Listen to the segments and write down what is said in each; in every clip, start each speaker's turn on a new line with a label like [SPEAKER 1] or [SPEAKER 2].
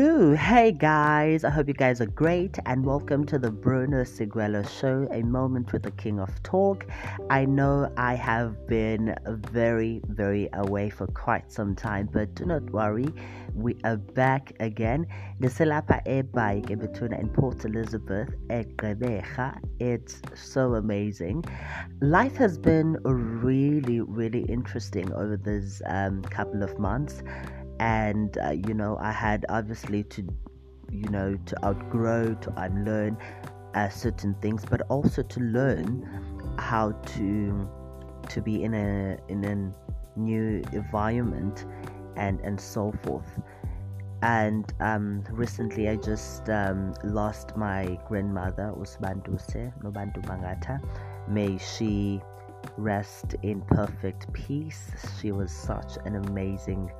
[SPEAKER 1] Woo! Hey guys, I hope you guys are great and welcome to the Bruno Siguelo Show, a moment with the King of Talk. I know I have been very, very away for quite some time, but do not worry, we are back again. Niselapa e-bike between in Port Elizabeth, It's so amazing. Life has been really, really interesting over this um, couple of months and uh, you know i had obviously to you know to outgrow to unlearn uh, certain things but also to learn how to to be in a in a new environment and and so forth. And um, recently I just um, lost my grandmother Usbanduse Nobantu Bangata. May she rest in perfect peace. She was such an amazing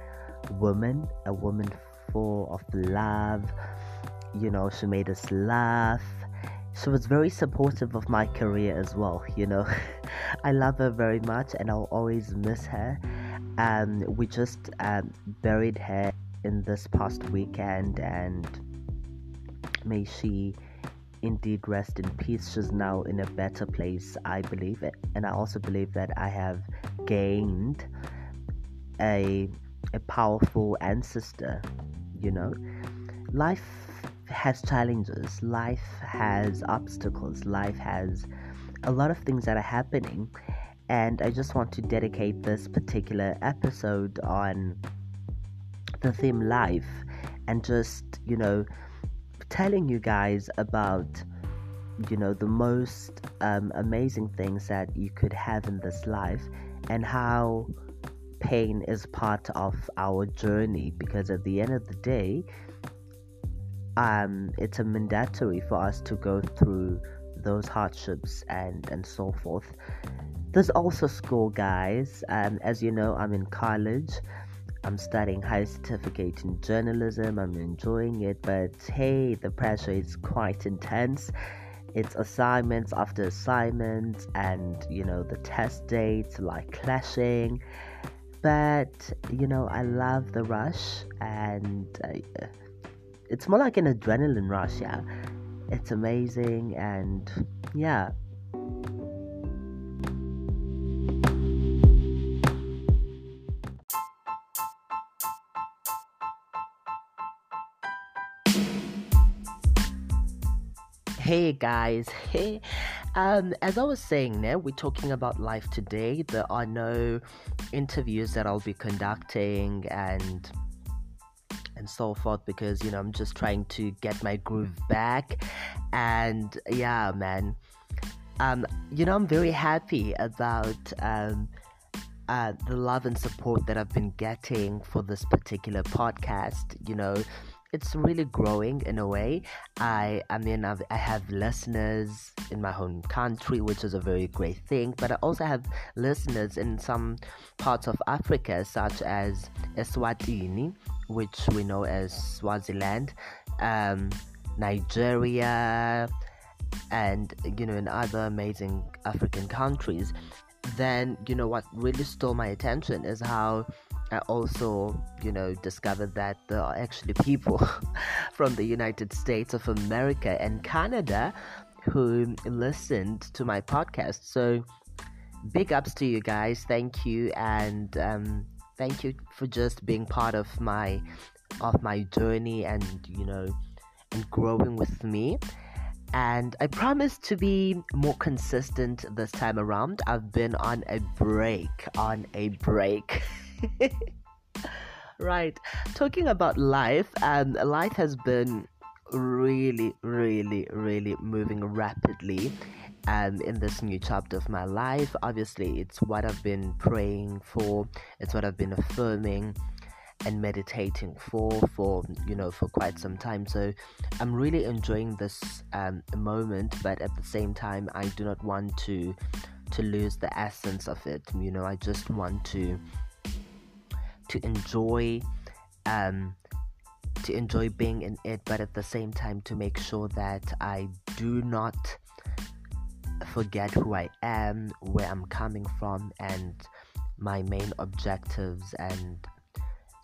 [SPEAKER 1] woman, a woman full of love. You know, she made us laugh. She was very supportive of my career as well. You know, I love her very much and I'll always miss her. Um, we just um, buried her in this past weekend and may she indeed rest in peace. She's now in a better place, I believe. And I also believe that I have gained a a powerful ancestor, you know. Life has challenges, life has obstacles, life has a lot of things that are happening. And I just want to dedicate this particular episode on the theme life and just, you know, telling you guys about, you know, the most um, amazing things that you could have in this life and how pain is part of our journey because at the end of the day, um, it's a mandatory for us to go through those hardships and and so forth. There's also school, guys. Um, as you know, I'm in college. I'm studying high certificate in journalism. I'm enjoying it, but hey, the pressure is quite intense. It's assignments after assignments, and you know the test dates like clashing but you know i love the rush and uh, it's more like an adrenaline rush yeah. It's amazing and yeah. Hey guys, hey. Um, as I was saying, now we're talking about life today. There are no interviews that I'll be conducting and and so forth because you know I'm just trying to get my groove back. And yeah, man. Um, you know I'm very happy about um uh, the love and support that I've been getting for this particular podcast. You know, it's really growing in a way. I I mean I've, I have listeners in my home country, which is a very great thing. But I also have listeners in some parts of Africa, such as Eswatini, which we know as Swaziland, um, Nigeria, and you know in other amazing African countries. Then you know what really stole my attention is how I also, you know, discovered that there are actually people from the United States of America and Canada who listened to my podcast. So, big ups to you guys. Thank you, and um, thank you for just being part of my of my journey and you know and growing with me. And I promise to be more consistent this time around. I've been on a break, on a break. right. Talking about life, and um, life has been really, really, really moving rapidly. Um, in this new chapter of my life, obviously, it's what I've been praying for. It's what I've been affirming and meditating for for you know for quite some time so i'm really enjoying this um, moment but at the same time i do not want to to lose the essence of it you know i just want to to enjoy um, to enjoy being in it, but at the same time to make sure that I do not forget who I am, where I'm coming from, and my main objectives and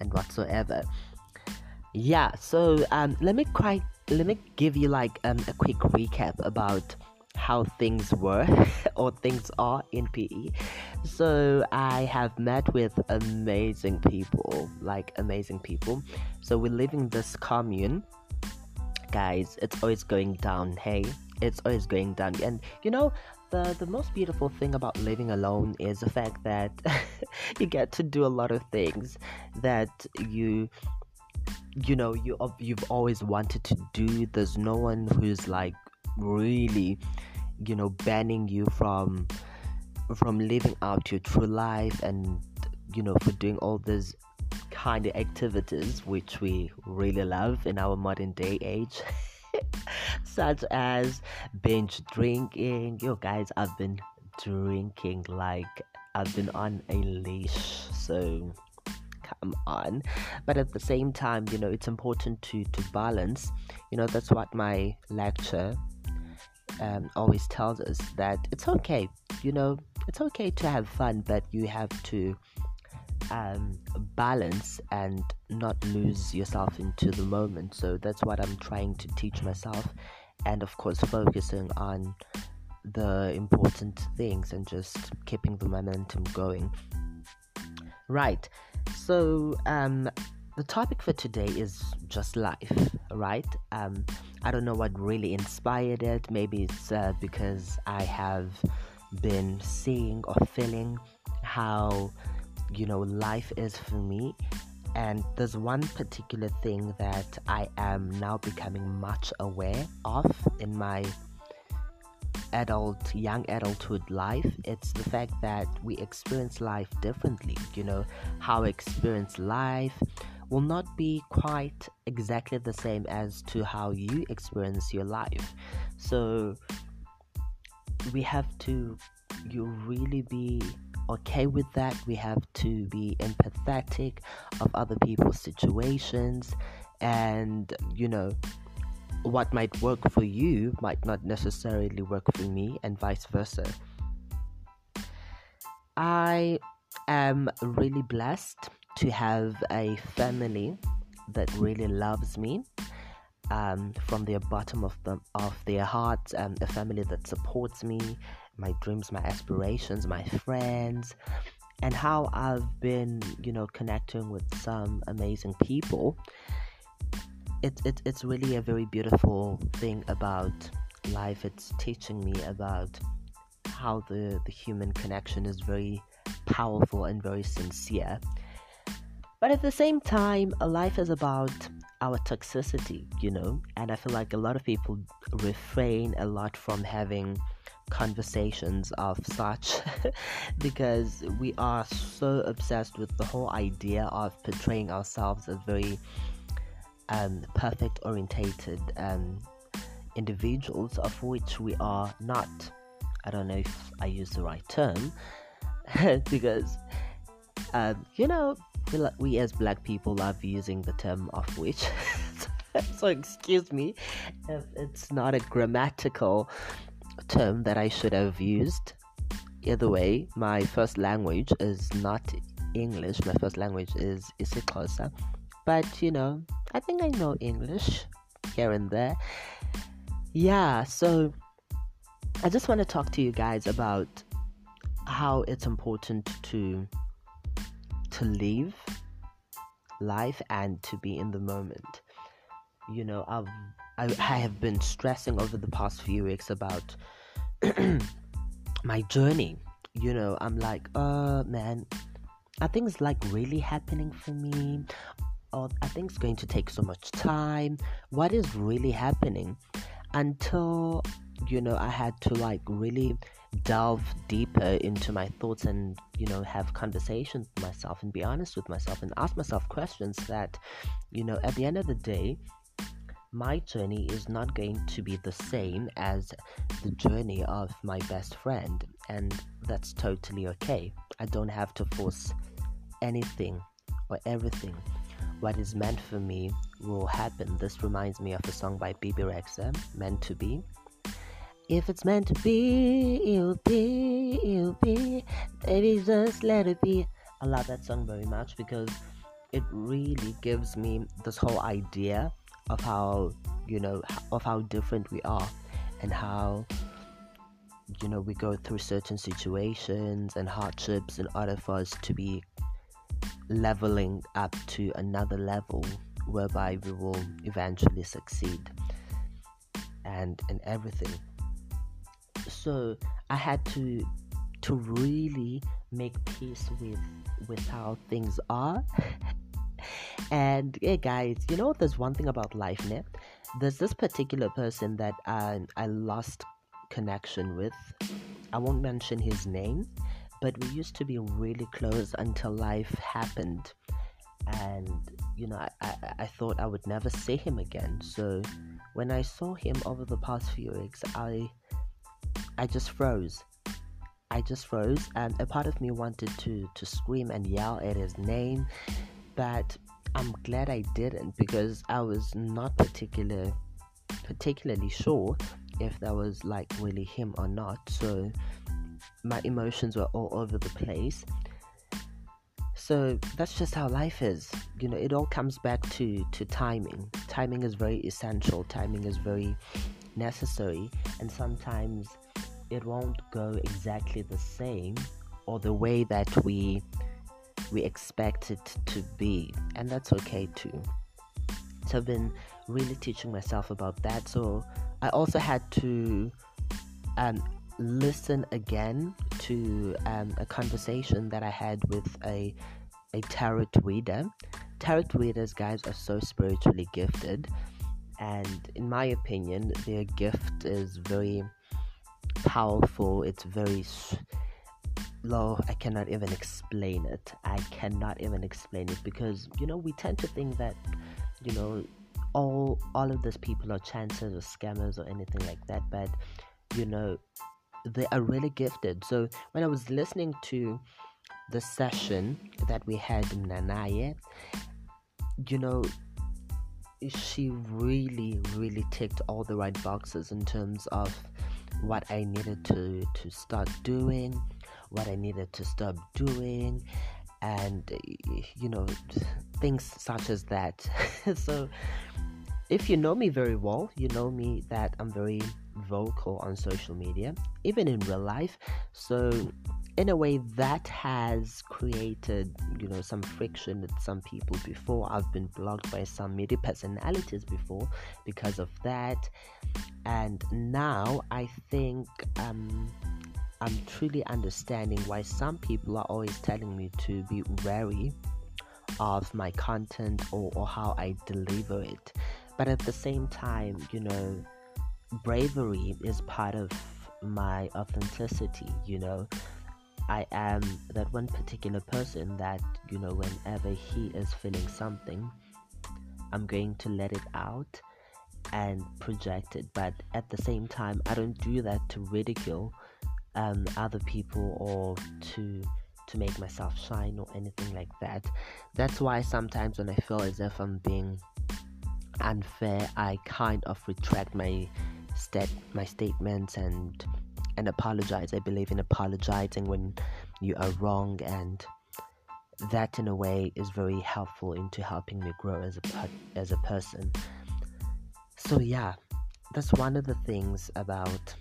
[SPEAKER 1] and whatsoever. yeah so um let me quite let me give you like um a quick recap about how things were or things are in PE. So I have met with amazing people, like amazing people. So we're in this commune. Guys, it's always going down, hey? It's always going down. And you know, the the most beautiful thing about living alone is the fact that you get to do a lot of things that you you know you you've always wanted to do there's no one who's like really you know banning you from from living out your true life and you know for doing all these kind of activities which we really love in our modern day age such as binge drinking. Yo guys i've been drinking like i've been on a leash so come on. But at the same time you know it's important to to balance. You know that's what my lecture um, always tells us that it's okay you know it's okay to have fun but you have to um, balance and not lose yourself into the moment. So that's what i'm trying to teach myself and of course focusing on the important things and just keeping the momentum going. Right. So, um, the topic for today is just life, right? Um, I don't know what really inspired it. Maybe it's uh, because I have been seeing or feeling how, you know, life is for me. And there's one particular thing that I am now becoming much aware of in my adult young adulthood life it's the fact that we experience life differently you know how we experience life will not be quite exactly the same as to how you experience your life so we have to you really be okay with that we have to be empathetic of other people's situations and you know what might work for you might not necessarily work for me, and vice versa. I am really blessed to have a family that really loves me um, from the bottom of them of their hearts, um, a family that supports me, my dreams, my aspirations, my friends, and how I've been, you know, connecting with some amazing people it, it, it's really a very beautiful thing about life. It's teaching me about how the, the human connection is very powerful and very sincere. But at the same time, life is about our toxicity, you know, and I feel like a lot of people refrain a lot from having conversations of such because we are so obsessed with the whole idea of portraying ourselves as very um, perfect orientated um, individuals, of which we are not. I don't know if I use the right term because, um, you know, we, we as black people love using the term of which. so, excuse me if it's not a grammatical term that I should have used. Either way, my first language is not English, my first language is isiXhosa. But you know, I think I know English here and there. Yeah, so I just want to talk to you guys about how it's important to to live life and to be in the moment. You know, I've I, I have been stressing over the past few weeks about my journey. You know, I'm like, uh man, are things like really happening for me? or think it's going to take so much time. What is really happening? Until you know, I had to like really delve deeper into my thoughts and you know have conversations with myself and be honest with myself and ask myself questions that you know at the end of the day my journey is not going to be the same as the journey of my best friend and that's totally okay i don't have to force anything or everything what is meant for me will happen. This reminds me of a song by Bebe Rexha, Meant to Be. If it's meant to be, it'll be, it'll be. Baby, just let it be. I love that song very much because it really gives me this whole idea of how you know of how different we are and how you know we go through certain situations and hardships in order for us to be leveling up to another level whereby we will eventually succeed and in everything so i had to to really make peace with with how things are. And yeah guys you know there's one thing about life now there's this particular person that I, I lost connection with. I won't mention his name but we used to be really close until life happened. And you know I, I, I thought i would never see him again. So when i saw him over the past few weeks i i just froze i just froze and a part of me wanted to to scream and yell at his name but i'm glad i didn't because i was not particular particularly sure if that was like really him or not so my emotions were all over the place. So that's just how life is. You know, it all comes back to, to timing. Timing is very essential, timing is very necessary, and sometimes it won't go exactly the same or the way that we we expect it to be and that's okay too so i've been really teaching myself about that so i also had to um, listen again to um, a conversation that I had with a a tarot reader. Tarot readers, guys, are so spiritually gifted, and in my opinion, their gift is very powerful. It's very low. I cannot even explain it. I cannot even explain it because you know we tend to think that you know all all of these people are chancers or scammers or anything like that, but you know they are really gifted. So when I was listening to the session that we had in Nanaye, you know, she really, really ticked all the right boxes in terms of what I needed to to start doing, what I needed to stop doing, and you know, things such as that. so if you know me very well, you know me that I'm very vocal on social media, even in real life. So, in a way, that has created, you know, some friction with some people before. I've been blocked by some media personalities before because of that, and now I think um, I'm truly understanding why some people are always telling me to be wary of my content or, or how I deliver it. But at the same time, you know, bravery is part of my authenticity, you know. I am that one particular person that, you know, whenever he is feeling something, I'm going to let it out and project it. But at the same time, I don't do that to ridicule um, other people or to to make myself shine or anything like that. That's why sometimes when I feel as if I'm being unfair, I kind of retract my stat my statements and and apologize. I believe in apologizing when you are wrong, and that in a way is very helpful into helping me grow as a as a person. So yeah, that's one of the things about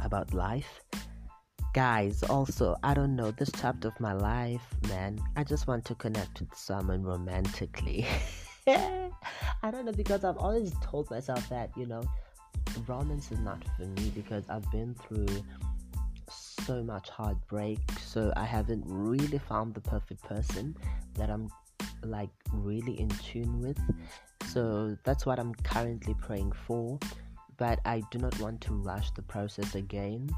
[SPEAKER 1] about life. Guys, also, I don't know, this chapter of my life, man, I just want to connect with someone romantically. I don't know because I've always told myself that, you know, romance is not for me because I've been through so much heartbreak, so I haven't really found the perfect person that I'm like really in tune with. So that's what I'm currently praying for, but I do not want to rush the process again.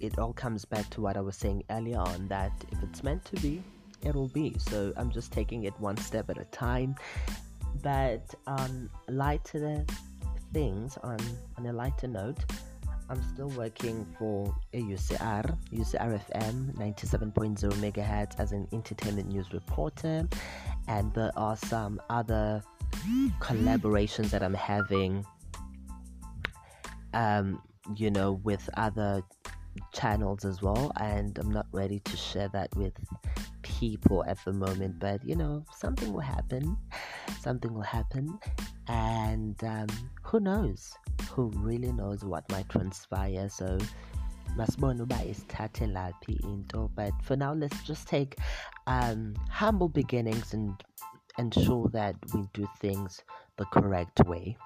[SPEAKER 1] It all comes back to what I was saying earlier on that if it's meant to be, it'll be. So I'm just taking it one step at a time. But um, lighter things on, on a lighter note, I'm still working for a UCR, UCR FM 97.0 megahertz as an entertainment news reporter, and there are some other collaborations that I'm having, um, you know, with other channels as well, and I'm not ready to share that with people at the moment, but you know, something will happen. Something will happen, and um, who knows? Who really knows what might transpire? So masibona uba isithathe laphi into but for now let's just take um, humble beginnings and ensure that we do things the correct way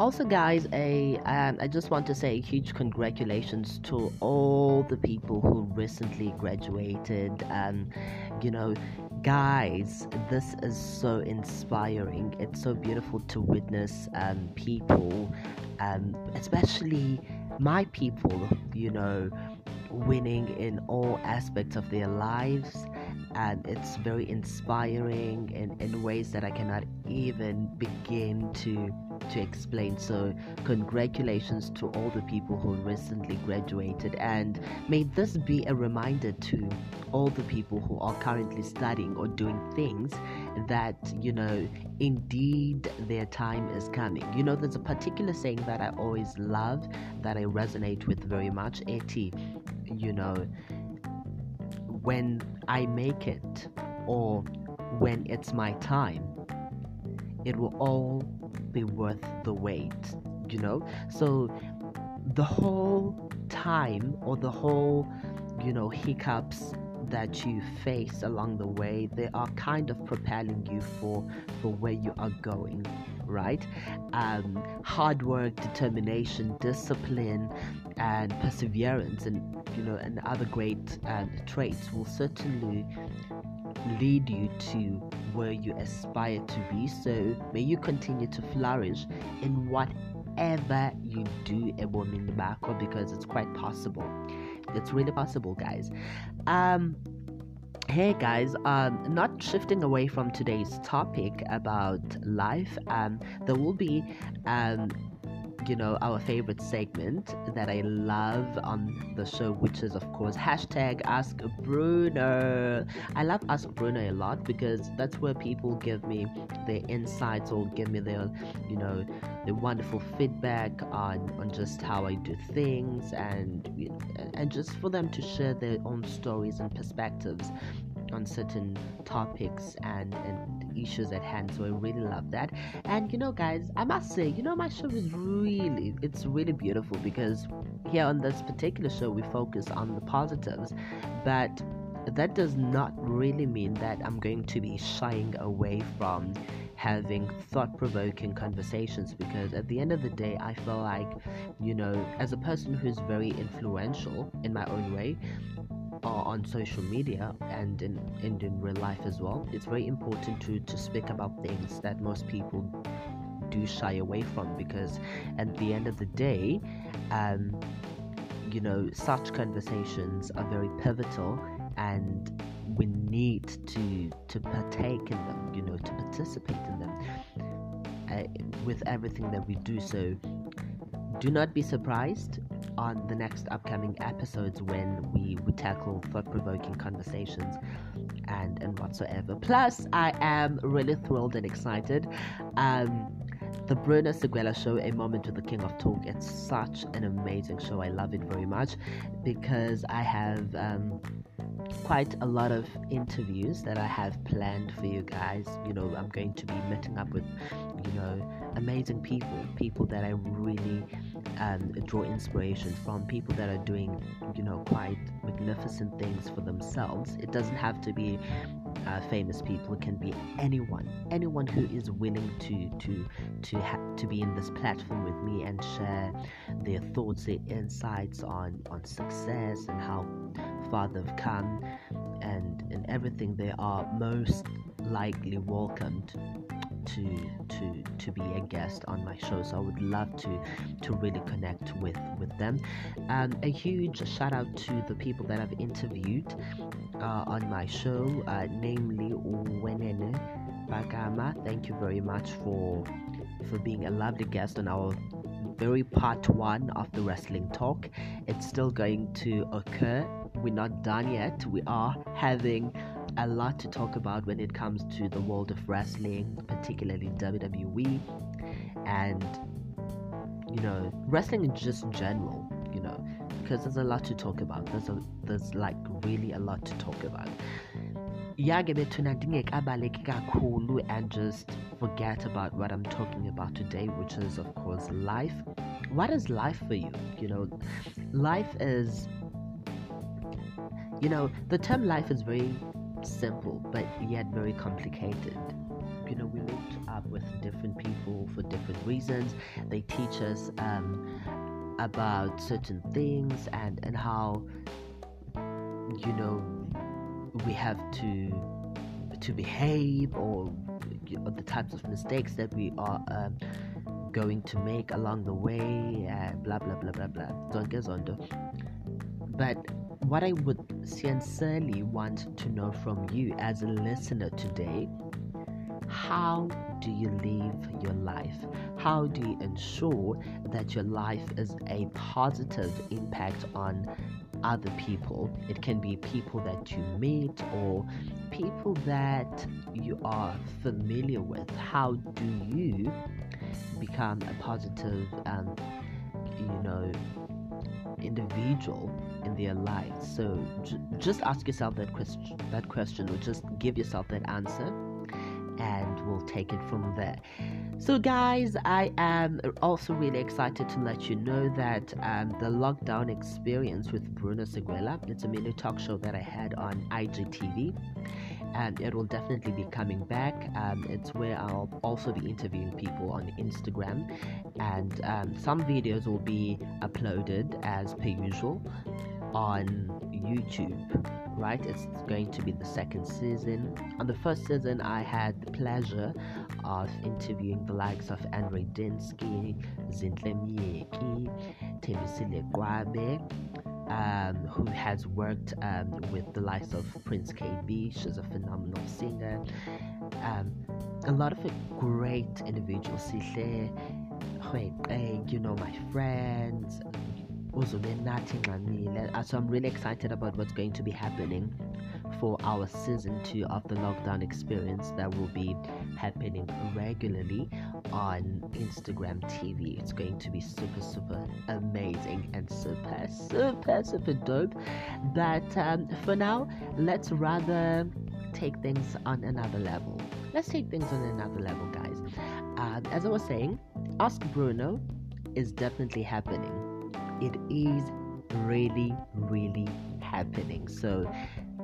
[SPEAKER 1] also guys a um, i just want to say a huge congratulations to all the people who recently graduated. Um, you know guys this is so inspiring. It's so beautiful to witness um, people um, especially my people you know winning in all aspects of their lives. And it's very inspiring in, in ways that I cannot even begin to to explain. So congratulations to all the people who recently graduated and may this be a reminder to all the people who are currently studying or doing things that you know indeed their time is coming. You know there's a particular saying that I always love that I resonate with very much. Eti, you know when I make it or when it's my time, it will all be worth the wait, you know? So the whole time or the whole, you know, hiccups that you face along the way, they are kind of propelling you for for where you are going, right? Um, hard work, determination, discipline, and perseverance, and you know, and other great um, traits will certainly lead you to where you aspire to be. So may you continue to flourish in whatever you do, Ebomin Bako, because it's quite possible. It's really possible, guys. Um, hey guys um not shifting away from today's topic about life um there will be um you know, our favorite segment that I love on the show, which is, of course, hashtag Ask Bruno. I love Ask Bruno a lot because that's where people give me their insights or give me their, you know, the wonderful feedback on, on just how I do things and and just for them to share their own stories and perspectives on certain topics and, and issues at hand. So I really love that. And you know, guys, I must say, you know, my show is really, it's really beautiful because here on this particular show, we focus on the positives, but that does not really mean that I'm going to be shying away from having thought provoking conversations because at the end of the day, I feel like, you know, as a person who's very influential in my own way, on social media and in, and in real life as well, it's very important to, to speak about things that most people do shy away from because at the end of the day, um, you know, such conversations are very pivotal and we need to to partake in them, you know, to participate in them uh, with everything that we do. So do not be surprised on the next upcoming episodes when we, we tackle thought provoking conversations and, and whatsoever. Plus, I am really thrilled and excited. Um, the Bruno Seguela show, A Moment with the King of Talk, it's such an amazing show. I love it very much because I have um, quite a lot of interviews that I have planned for you guys. You know, I'm going to be meeting up with, you know, amazing people, people that I really um, draw inspiration from, people that are doing, you know, quite magnificent things for themselves. It doesn't have to be uh, famous people; it can be anyone, anyone who is willing to to to ha- to be in this platform with me and share their thoughts, their insights on on success and how far they've come, and and everything they are most likely welcomed to to to be a guest on my show so i would love to to really connect with with them. Um, a huge shout out to the people that i've interviewed uh, on my show uh, namely wenene bagama. Thank you very much for for being a lovely guest on our very part one of the wrestling talk. It's still going to occur. We're not done yet. We are having a lot to talk about when it comes to the world of wrestling, particularly WWE, and you know, wrestling in just general, you know, because there's a lot to talk about. There's a there's like really a lot to talk about. yake and just forget about what i'm talking about today which is of course life what is life for you you know life is you know the term life is very simple but yet very complicated. You know we meet up with different people for different reasons. They teach us um, about certain things and and how you know we have to to behave or know, the types of mistakes that we are um, going to make along the way and blah blah blah blah blah. Goes on but what i would sincerely want to know from you as a listener today how do you live your life? How do you ensure that your life is a positive impact on other people. It can be people that you meet or people that you are familiar with. How do you become a positive, um, you know, individual in their lives? So j- just ask yourself that question. That question, or just give yourself that answer and we'll take it from there. So, guys, I am also really excited to let you know that um, the lockdown experience with Bruno Seguela, it's a mini talk show that I had on IGTV. And it will definitely be coming back. Um, it's where I'll also be interviewing people on Instagram, and um, some videos will be uploaded as per usual on YouTube right? It's going to be the second season. On the first season, I had the pleasure of interviewing the likes of Andre Dinsky, Zintle Mieki, Kwabe, um, who has worked um, with the likes of Prince Kaybee. She's a phenomenal singer. Um, a lot of great individuals. Sihle, you know, my friends, uh, so I'm really excited about what's going to be happening for our season two of the lockdown experience that will be happening regularly on Instagram TV. It's going to be super, super amazing and super, super, super dope. But um, for now, let's rather take things on another level. Let's take things on another level, guys. Um, as I was saying, Ask Bruno is definitely happening it is really, really happening. So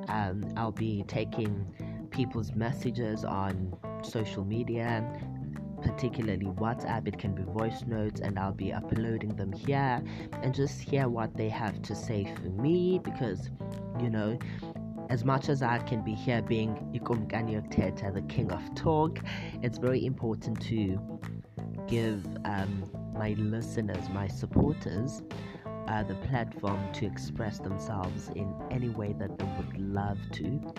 [SPEAKER 1] um, I'll be taking people's messages on social media, particularly WhatsApp. It can be voice notes, and I'll be uploading them here and just hear what they have to say for me because, you know, as much as I can be here being Ikumkani Teta, the king of talk, it's very important to give um, my listeners, my supporters, uh, the platform to express themselves in any way that they would love to.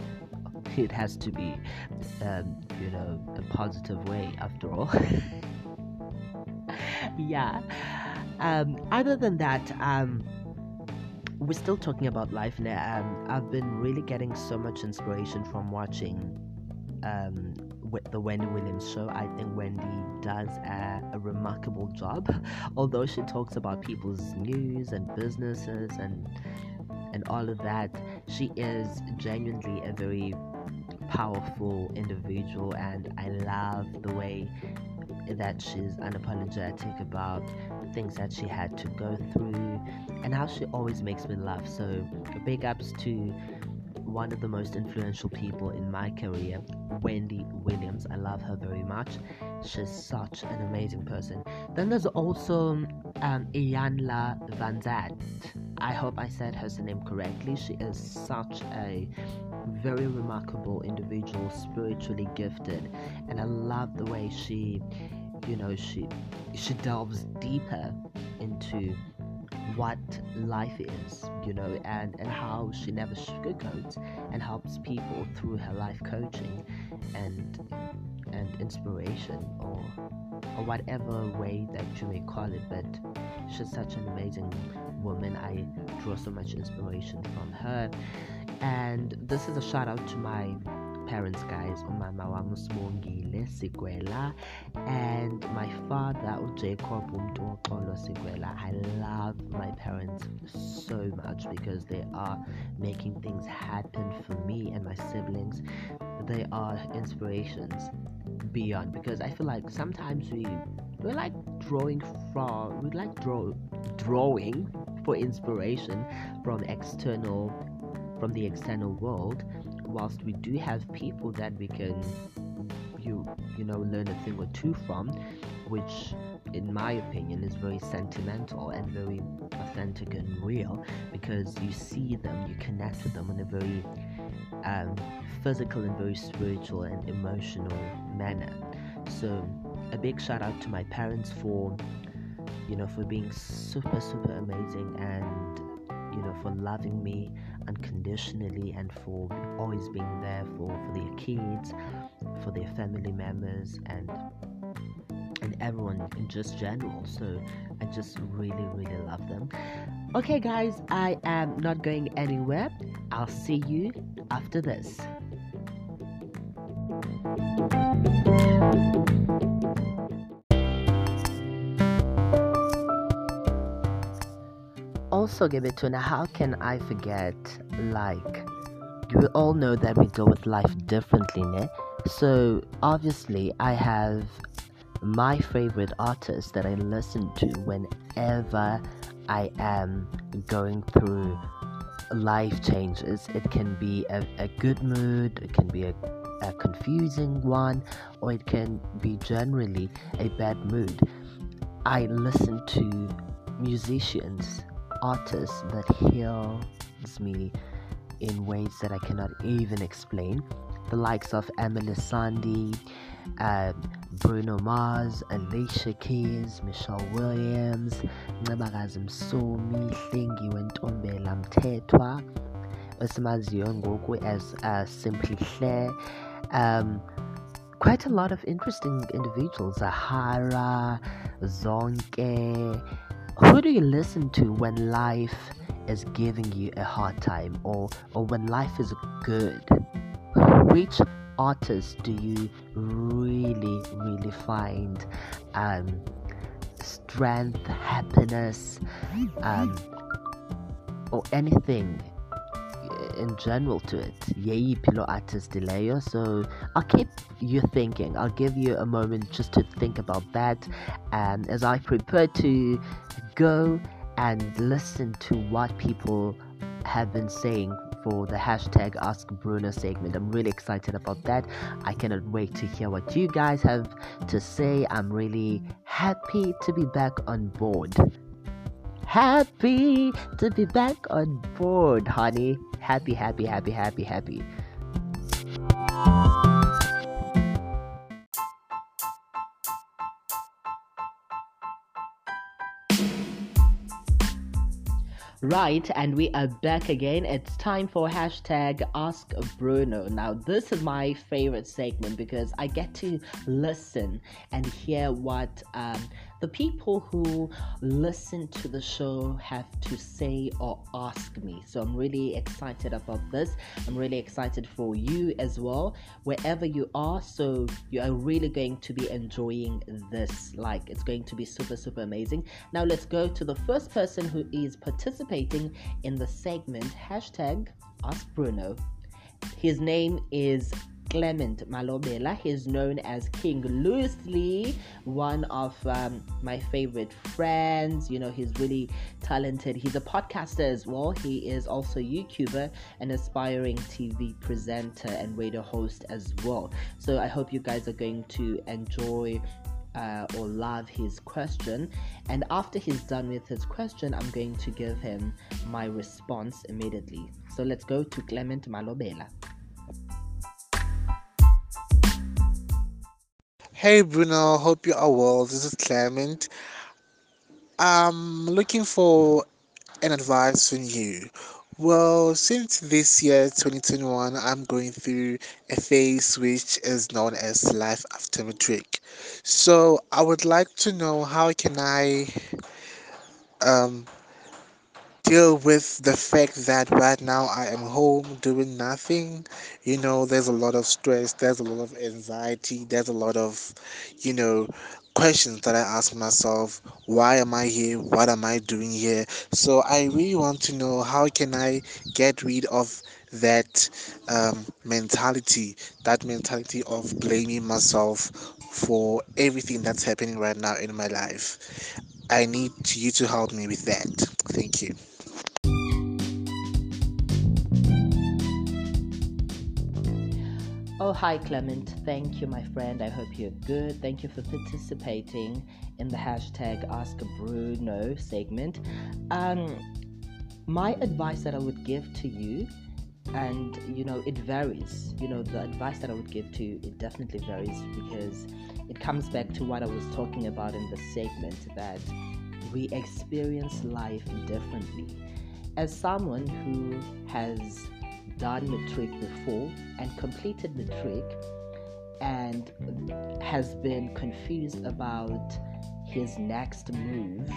[SPEAKER 1] It has to be, um, you know, a positive way after all. yeah. Um, other than that, um, we're still talking about life now. Um, I've been really getting so much inspiration from watching um, with the Wendy Williams show, I think Wendy does a, a, remarkable job. Although she talks about people's news and businesses and and all of that, she is genuinely a very powerful individual, and I love the way that she's unapologetic about things that she had to go through and how she always makes me laugh. So, big ups to one of the most influential people in my career, Wendy Williams. I love her very much. She's such an amazing person. Then there's also um, Iyanla Vanzant. I hope I said her name correctly. She is such a very remarkable individual, spiritually gifted, and I love the way she, you know, she she delves deeper into what life is, you know, and, and how she never sugarcoats and helps people through her life coaching and and inspiration or or whatever way that you may call it. But she's such an amazing woman. I draw so much inspiration from her. And this is a shout out to my parents guys. Umama usibongile sigwela. And my father ujacob umntu woxolo sigwela. I love my parents so much because they are making things happen for me and my siblings. They are inspirations beyond because i feel like sometimes we we like drawing from we like draw drawing for inspiration from external from the external world whilst we do have people that we can you you know learn a thing or two from which in my opinion is very sentimental and very authentic and real because you see them you connect with them in a very um, physical and very spiritual and emotional manner. So a big shout out to my parents for you know for being super super amazing and you know for loving me unconditionally and for always being there for, for their kids, for their family members, and and everyone in just general. So I just really, really love them. Okay, guys, I am not going anywhere. I'll see you after this. Also Gebetuna, how can I forget like we all know that we go with life differently, ne? So obviously I have my favorite artist that I listen to whenever I am going through life changes. It can be a, a good mood, it can be a, a confusing one, or it can be generally a bad mood. I listen to musicians artist that heals me in ways that I cannot even explain. The likes of Emeli Sandé, um, Bruno Mars, Alicia Keys, Michelle Williams, Ncebakazi Msomi, Hlengiwe Ntombela Mthethwa, esimaziyo ngoku as uh, Simply Hle. Um, quite a lot of interesting individuals, Zahara, Zonke, who do you listen to when life is giving you a hard time or or when life is good? Which artists do you really really find um, strength happiness um, or anything in general to it. Yay pillow artist leyo. So I'll keep you thinking. I'll give you a moment just to think about that. And as I prepare to go and listen to what people have been saying for the hashtag Ask Bruno segment. I'm really excited about that. I cannot wait to hear what you guys have to say. I'm really happy to be back on board. Happy to be back on board, honey. Happy, happy, happy, happy, happy. Right, and we are back again. It's time for hashtag Ask Bruno. Now, this is my favorite segment because I get to listen and hear what um, the people who listen to the show have to say or ask me. So I'm really excited about this. I'm really excited for you as well, wherever you are. So you are really going to be enjoying this. Like, it's going to be super, super amazing. Now, let's go to the first person who is participating in the segment hashtag Ask Bruno. His name is Clement Malobela. He's known as King loosely, one of um, my favorite friends. You know, he's really talented. He's a podcaster as well. He is also a YouTuber, an aspiring TV presenter, and radio host as well. So I hope you guys are going to enjoy uh, or love his question. And after he's done with his question, I'm going to give him my response immediately. So let's go to Clement Malobela.
[SPEAKER 2] Hey Bruno, hope you are well. This is Clement. I'm looking for an advice from you. Well, since this year 2021, I'm going through a phase which is known as life after matric. So I would like to know how can I um, deal with the fact that right now I am home doing nothing. You know, there's a lot of stress, there's a lot of anxiety, there's a lot of, you know, questions that I ask myself why am I here? What am I doing here? So I really want to know how can I get rid of that um, mentality, that mentality of blaming myself for everything that's happening right now in my life. I need you to help me with that. Thank you.
[SPEAKER 1] Oh, hi, Clement. Thank you, my friend. I hope you're good. Thank you for participating in the hashtag Ask Bruno segment. Um, my advice that I would give to you, and you know, it varies. You know, the advice that I would give to you, it definitely varies because it comes back to what I was talking about in the segment that we experience life differently. As someone who has done matric before and completed matric and has been confused about his next move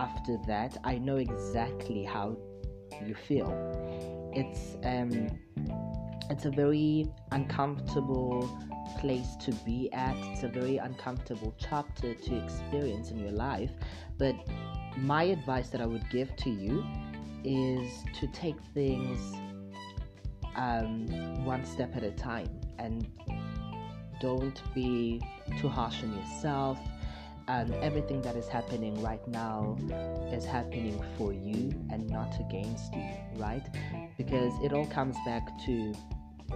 [SPEAKER 1] after that, I know exactly how you feel. It's um it's a very uncomfortable place to be at. It's a very uncomfortable chapter to experience in your life. But my advice that I would give to you is to take things um, one step at a time and don't be too harsh on yourself. And everything that is happening right now is happening for you and not against you, right? Because it all comes back to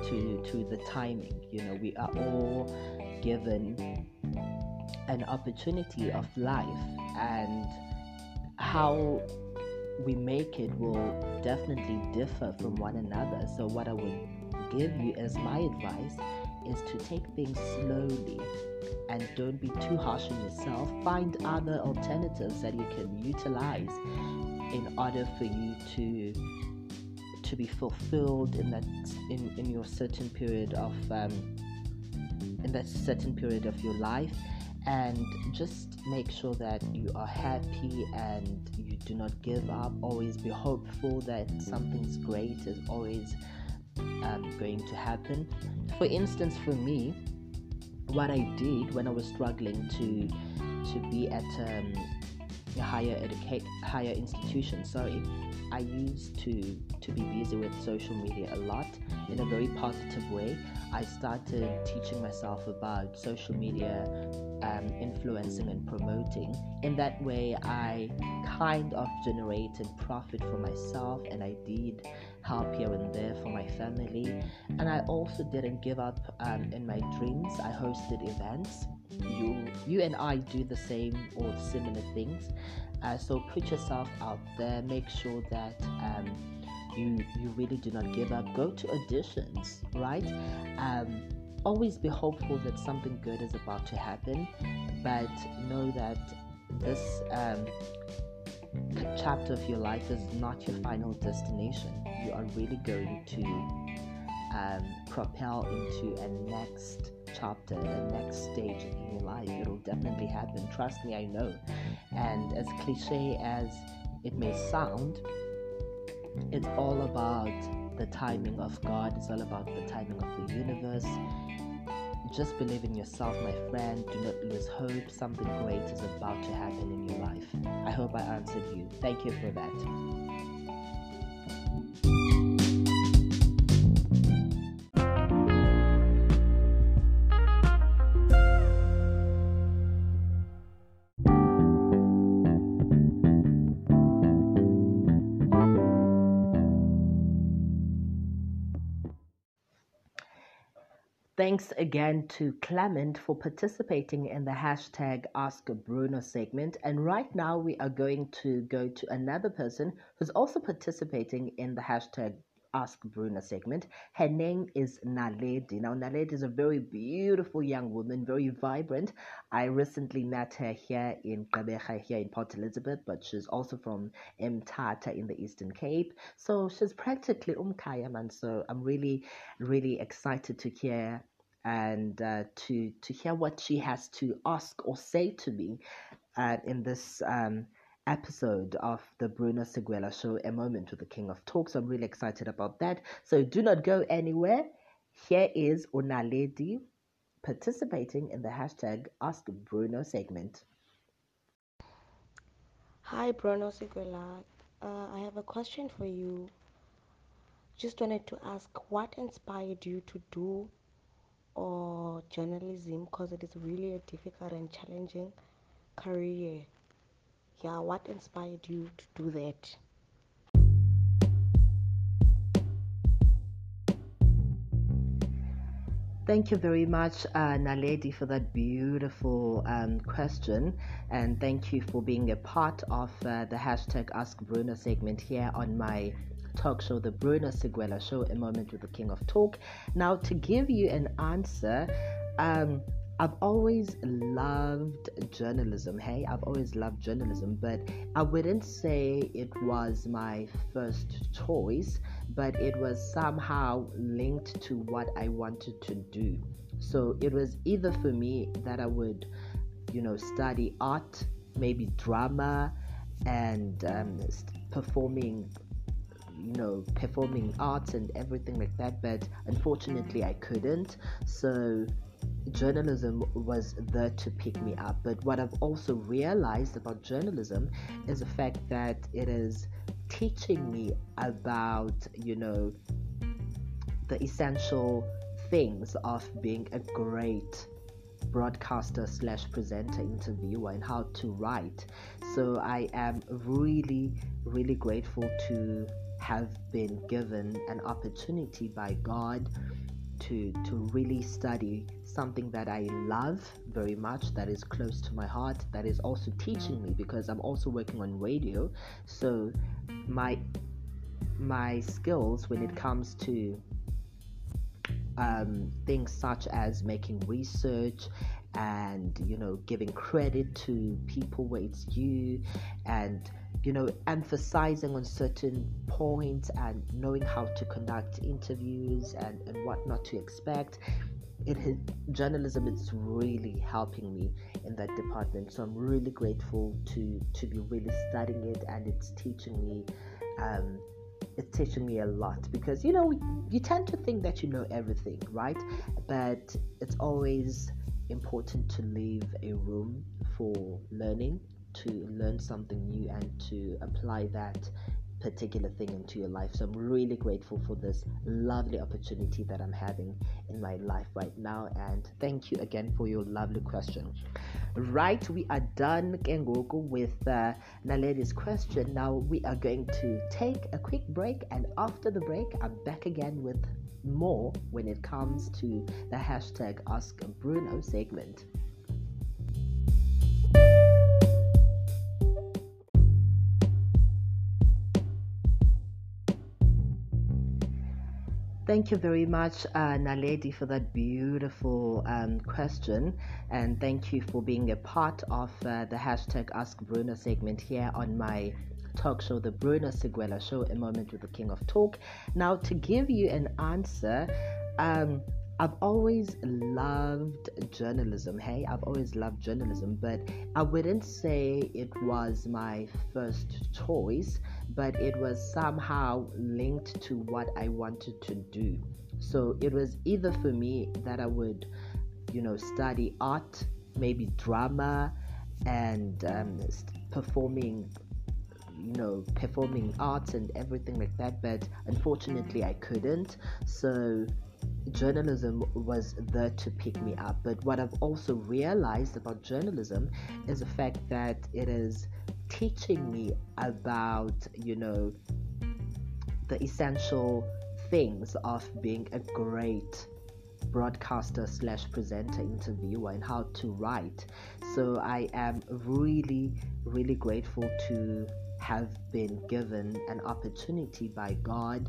[SPEAKER 1] to to the timing. You know, we are all given an opportunity of life and how we make it will definitely differ from one another. So, what I would give you as my advice is to take things slowly and don't be too harsh on yourself. Find other alternatives that you can utilize in order for you to to be fulfilled in that in, in your certain period of um, in that certain period of your life and just make sure that you are happy and you do not give up. Always be hopeful that something's great is always um, going to happen. For instance for me what i did when i was struggling to to be at um, a higher educate higher institution sorry i used to to be busy with social media a lot in a very positive way. I started teaching myself about social media um, influencing and promoting in that way i kind of generated profit for myself and i did help here and there for my family and i also didn't give up um, in my dreams i hosted events you you and I do the same or similar things. Uh, so put yourself out there. Make sure that um, you you really do not give up. Go to auditions, right? Um, always be hopeful that something good is about to happen, but know that this um, chapter of your life is not your final destination. You are really going to um, propel into a next chapter, a next stage in your life. It'll definitely happen. Trust me, I know. And as cliche as it may sound, it's all about the timing of God, it's all about the timing of the universe. Just believe in yourself, my friend. Do not lose hope. Something great is about to happen in your life. I hope I answered you. Thank you for that. Thanks again to Clement for participating in the hashtag Ask Bruno segment. And right now, we are going to go to another person who's also participating in the hashtag Ask Bruno segment. Her name is Naledi. Now, Naledi is a very beautiful young woman, very vibrant. I recently met her here in Gqeberha, here in Port Elizabeth, but she's also from Mthatha in the Eastern Cape. So she's practically Umkaya man. So I'm really, really excited to hear and uh, to to hear what she has to ask or say to me uh, in this um, episode of the Bruno Seguela show, A Moment with the King of Talks. I'm really excited about that. So do not go anywhere. Here is Unaledi participating in the hashtag Ask Bruno segment.
[SPEAKER 3] Hi, Bruno Seguela. Uh, I have a question for you. Just wanted to ask what inspired you to do or journalism because it is really a difficult and challenging career. Yeah, what inspired you to do that?
[SPEAKER 1] Thank you very much, uh, Naledi, for that beautiful um, question. And thank you for being a part of uh, the hashtag Ask Bruno segment here on my talk show, The Bruno Seguela Show, A Moment with the King of Talk. Now, to give you an answer, um, I've always loved journalism. Hey, I've always loved journalism, but I wouldn't say it was my first choice, but it was somehow linked to what I wanted to do. So it was either for me that I would, you know, study art, maybe drama, and um, performing you know performing arts and everything like that but unfortunately i couldn't so journalism was there to pick me up. But what I've also realized about journalism is the fact that it is teaching me about, you know, the essential things of being a great broadcaster slash presenter interviewer and how to write so i am really really grateful to have been given an opportunity by god to to really study something that I love very much that is close to my heart that is also teaching me because I'm also working on radio. So my my skills when it comes to um, things such as making research and you know giving credit to people where it's due and you know emphasizing on certain points and knowing how to conduct interviews and, and what not to expect it has, journalism is really helping me in that department. So i'm really grateful to to be really studying it and it's teaching me um, it's teaching me a lot because you know you tend to think that you know everything right? But it's always important to leave a room for learning to learn something new and to apply that particular thing into your life. So I'm really grateful for this lovely opportunity that I'm having in my life right now. And thank you again for your lovely question. Right, we are done Kengoku with uh, Naledi's question. Now we are going to take a quick break, and after the break, I'm back again with more when it comes to the hashtag Ask Bruno segment. Thank you very much, uh, Naledi, for that beautiful um, question. And thank you for being a part of uh, the hashtag Ask Bruno segment here on my talk show, The Bruno Seguela Show, A Moment with the King of Talk. Now, to give you an answer, um, I've always loved journalism. Hey, I've always loved journalism, but I wouldn't say it was my first choice, but it was somehow linked to what I wanted to do. So it was either for me that I would, you know, study art, maybe drama, and um, performing you know performing arts and everything like that but unfortunately i couldn't so journalism was there to pick me up. But what I've also realized about journalism is the fact that it is teaching me about, you know, the essential things of being a great broadcaster slash presenter interviewer and how to write so i am really really grateful to have been given an opportunity by god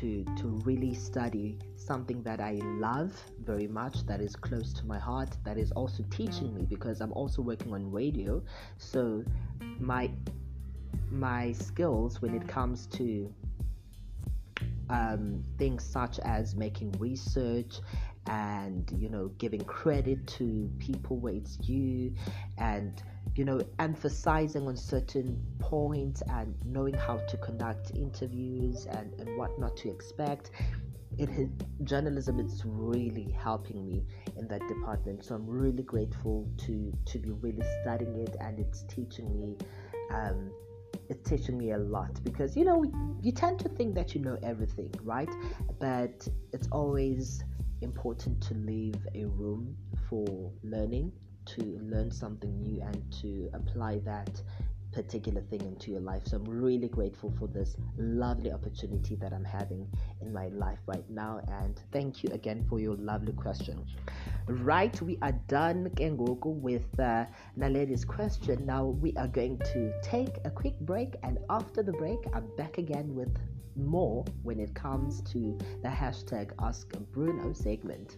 [SPEAKER 1] to to really study something that I love very much that is close to my heart that is also teaching me because I'm also working on radio. So my my skills when it comes to um, things such as making research and you know giving credit to people where it's due and you know emphasizing on certain points and knowing how to conduct interviews and, and what not to expect. It has, journalism is really helping me in that department. So i'm really grateful to to be really studying it and it's teaching me um, it's teaching me a lot because you know you tend to think that you know everything right? But it's always important to leave a room for learning to learn something new and to apply that particular thing into your life. So I'm really grateful for this lovely opportunity that I'm having in my life right now. And thank you again for your lovely question. Right, we are done Kengoku with uh, Naledi's question. Now we are going to take a quick break, and after the break, I'm back again with more when it comes to the hashtag Ask Bruno segment.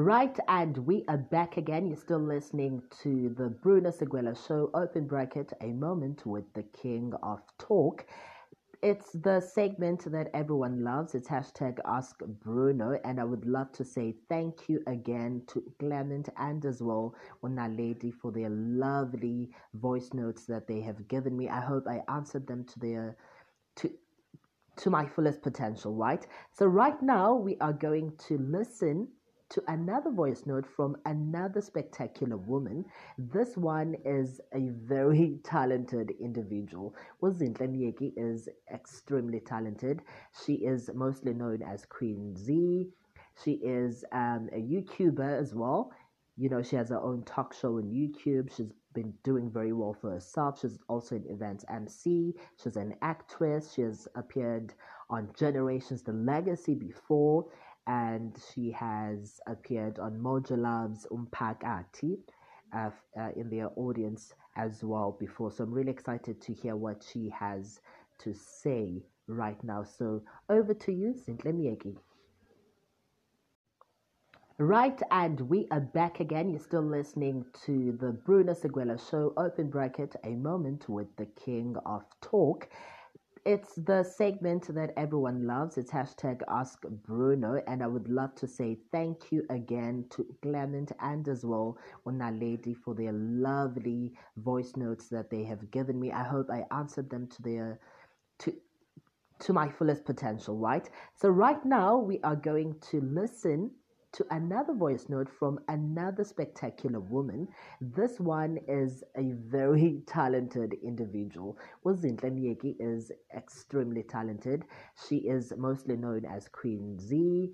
[SPEAKER 1] Right, and we are back again. You're still listening to the Bruno Seguela Show, open bracket, a moment with the king of talk. It's the segment that everyone loves. It's hashtag Ask Bruno, and I would love to say thank you again to Clement and as well Naledi for their lovely voice notes that they have given me. I hope I answered them to their to to my fullest potential, right? So right now we are going to listen to another voice note from another spectacular woman. This one is a very talented individual. Uzinhle Myeki is extremely talented. She is mostly known as Queen Z. She is um, a YouTuber as well. You know, she has her own talk show on YouTube. She's been doing very well for herself. She's also an event MC. She's an actress. She has appeared on Generations The Legacy before and she has appeared on Moja Love's Umphakathi uh, uh, in their audience as well before. So I'm really excited to hear what she has to say right now. So over to you, Zinhle Myeki. Right, and we are back again. You're still listening to the Bruno Seguela Show, open bracket, a moment with the king of talk it's the segment that everyone loves. It's hashtag Ask Bruno, and I would love to say thank you again to Clement and as well Naledi for their lovely voice notes that they have given me. I hope I answered them to their to to my fullest potential, right? So right now we are going to listen to another voice note from another spectacular woman. This one is a very talented individual. Uzinhle Myeki is extremely talented. She is mostly known as Queen Z.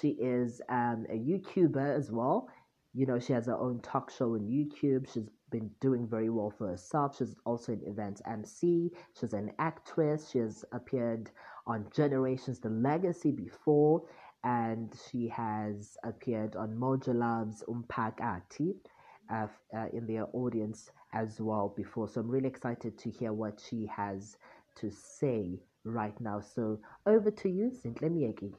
[SPEAKER 1] She is um, a YouTuber as well. You know, she has her own talk show on YouTube. She's been doing very well for herself. She's also an event MC. She's an actress. She has appeared on Generations The Legacy before and she has appeared on Moja Love's Umphakathi uh, uh, in their audience as well before. So I'm really excited to hear what she has to say right now. So over to you, Zinhle Myeki.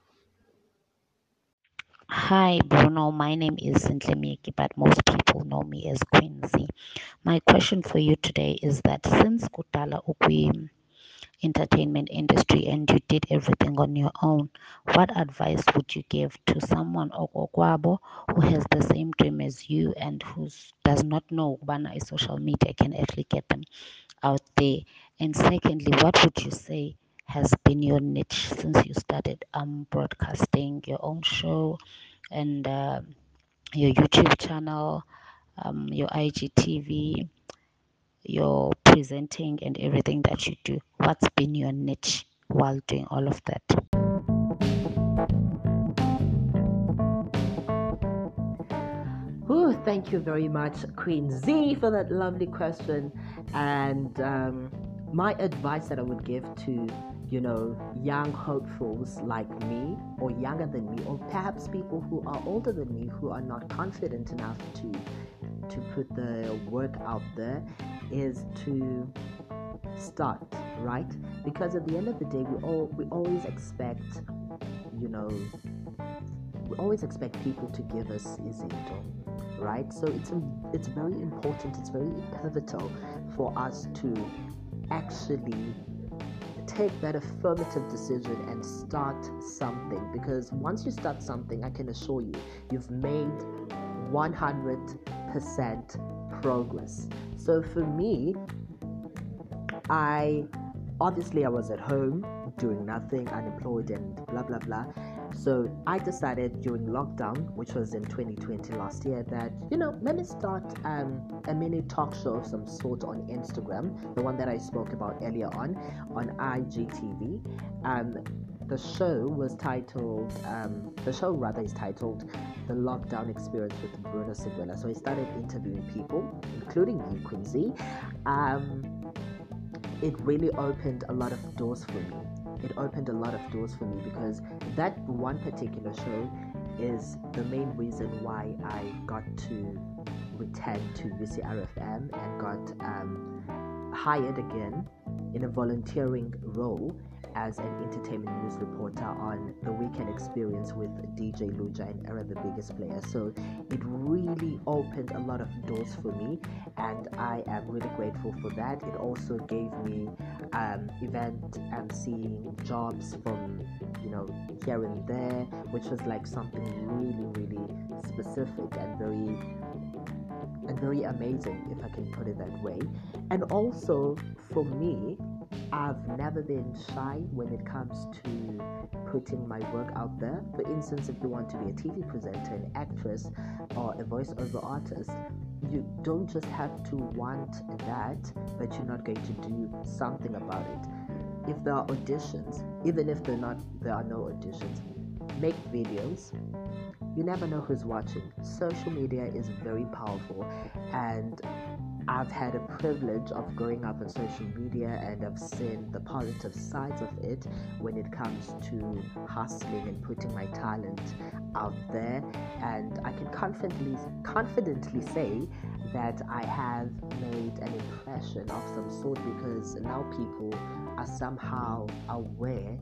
[SPEAKER 4] Hi, Bruno. My name is Zinhle Myeki, but most people know me as Queen Z. My question for you today is that since Kutala Ukwi entertainment industry and you did everything on your own, what advice would you give to someone who has the same dream as you and who does not know when a social media can actually get them out there? And secondly, what would you say has been your niche since you started um broadcasting your own show and uh, your YouTube channel, um, your IGTV? Your presenting and everything that you do? What's been your niche while doing all of that?
[SPEAKER 1] Ooh, thank you very much, Queen Z, for that lovely question. And um, my advice that I would give to, you know, young hopefuls like me, or younger than me, or perhaps people who are older than me who are not confident enough to to put the work out there is to start, right? Because at the end of the day, we all we always expect, you know, we always expect people to give us izinto. right? So it's it's very important, it's very pivotal for us to actually take that affirmative decision and start something because once you start something, I can assure you, you've made 100% progress. So for me, I obviously I was at home doing nothing, unemployed, and blah blah blah. So I decided during lockdown, which was in 2020 last year, that you know let me start um, a mini talk show of some sort on Instagram, the one that I spoke about earlier on, on IGTV. Um, the show was titled, um, the show rather is titled The Lockdown Experience with Bruno Seguela. So I started interviewing people, including you, Queen Z. Um, it really opened a lot of doors for me it opened a lot of doors for me because that one particular show is the main reason why I got to return to UCRFM and got um, hired again in a volunteering role as an entertainment news reporter on the weekend experience with DJ Luja and Era the biggest player. So it really opened a lot of doors for me, and I am really grateful for that. It also gave me um, event seeing jobs from you know here and there, which was like something really, really specific and very and very amazing, if I can put it that way. And also for me, I've never been shy when it comes to putting my work out there. For instance, if you want to be a TV presenter, an actress, or a voiceover artist, you don't just have to want that, but you're not going to do something about it. If there are auditions, even if they're not, there are no auditions, make videos. You never know who's watching. Social media is very powerful, and I've had a privilege of growing up on social media and I've seen the positive sides of it when it comes to hustling and putting my talent out there. And I can confidently confidently say that I have made an impression of some sort because now people are somehow aware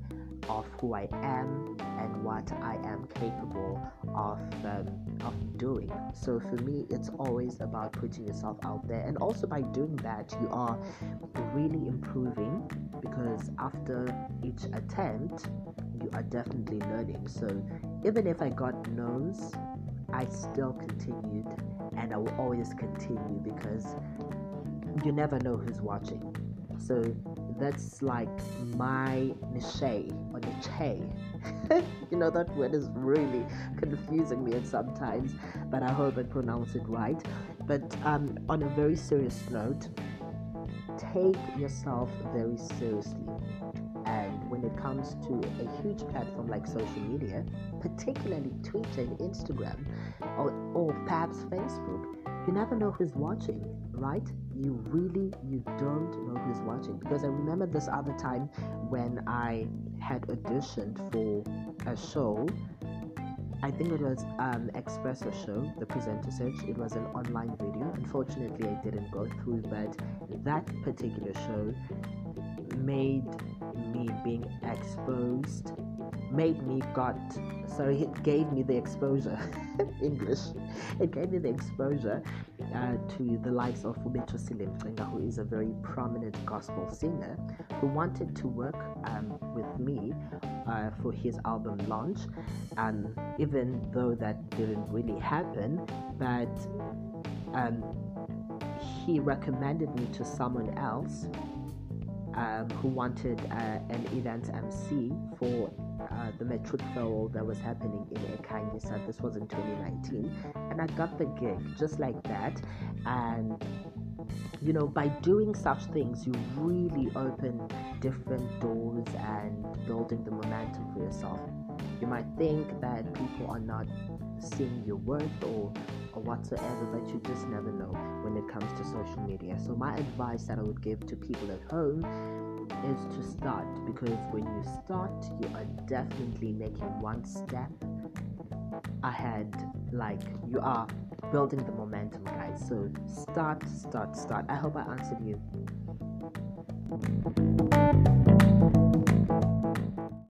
[SPEAKER 1] of who I am and what I am capable of um, of doing. So for me, it's always about putting yourself out there, and also by doing that, you are really improving because after each attempt, you are definitely learning. So even if I got no's, I still continued, and I will always continue because you never know who's watching. So that's like my niche or niche. you know, that word is really confusing me at sometimes, but I hope I pronounce it right. But um, on a very serious note, take yourself very seriously. And when it comes to a huge platform like social media, particularly Twitter and Instagram, or, or perhaps Facebook, you never know who's watching, right? You really you don't know who's watching because I remember this other time when I had auditioned for a show. I think it was um, Expresso Show, the presenter search. It was an online video. Unfortunately, I didn't go through, but that particular show made me being exposed made me got sorry it gave me the exposure english it gave me the exposure uh, to the likes of Ubeto Silim who is a very prominent gospel singer who wanted to work um, with me uh, for his album launch. And even though that didn't really happen but um, he recommended me to someone else um, who wanted uh, an event MC for uh, the Metric Festival that was happening in Ekhanyisa. This was in 2019, and I got the gig just like that. And you know, by doing such things, you really open different doors and building the momentum for yourself. You might think that people are not seeing your worth or or whatsoever, but you just never know when it comes to social media. So my advice that I would give to people at home is to start because when you start, you are definitely making one step ahead. Like you are building the momentum, guys. So start, start, start. I hope I answered you.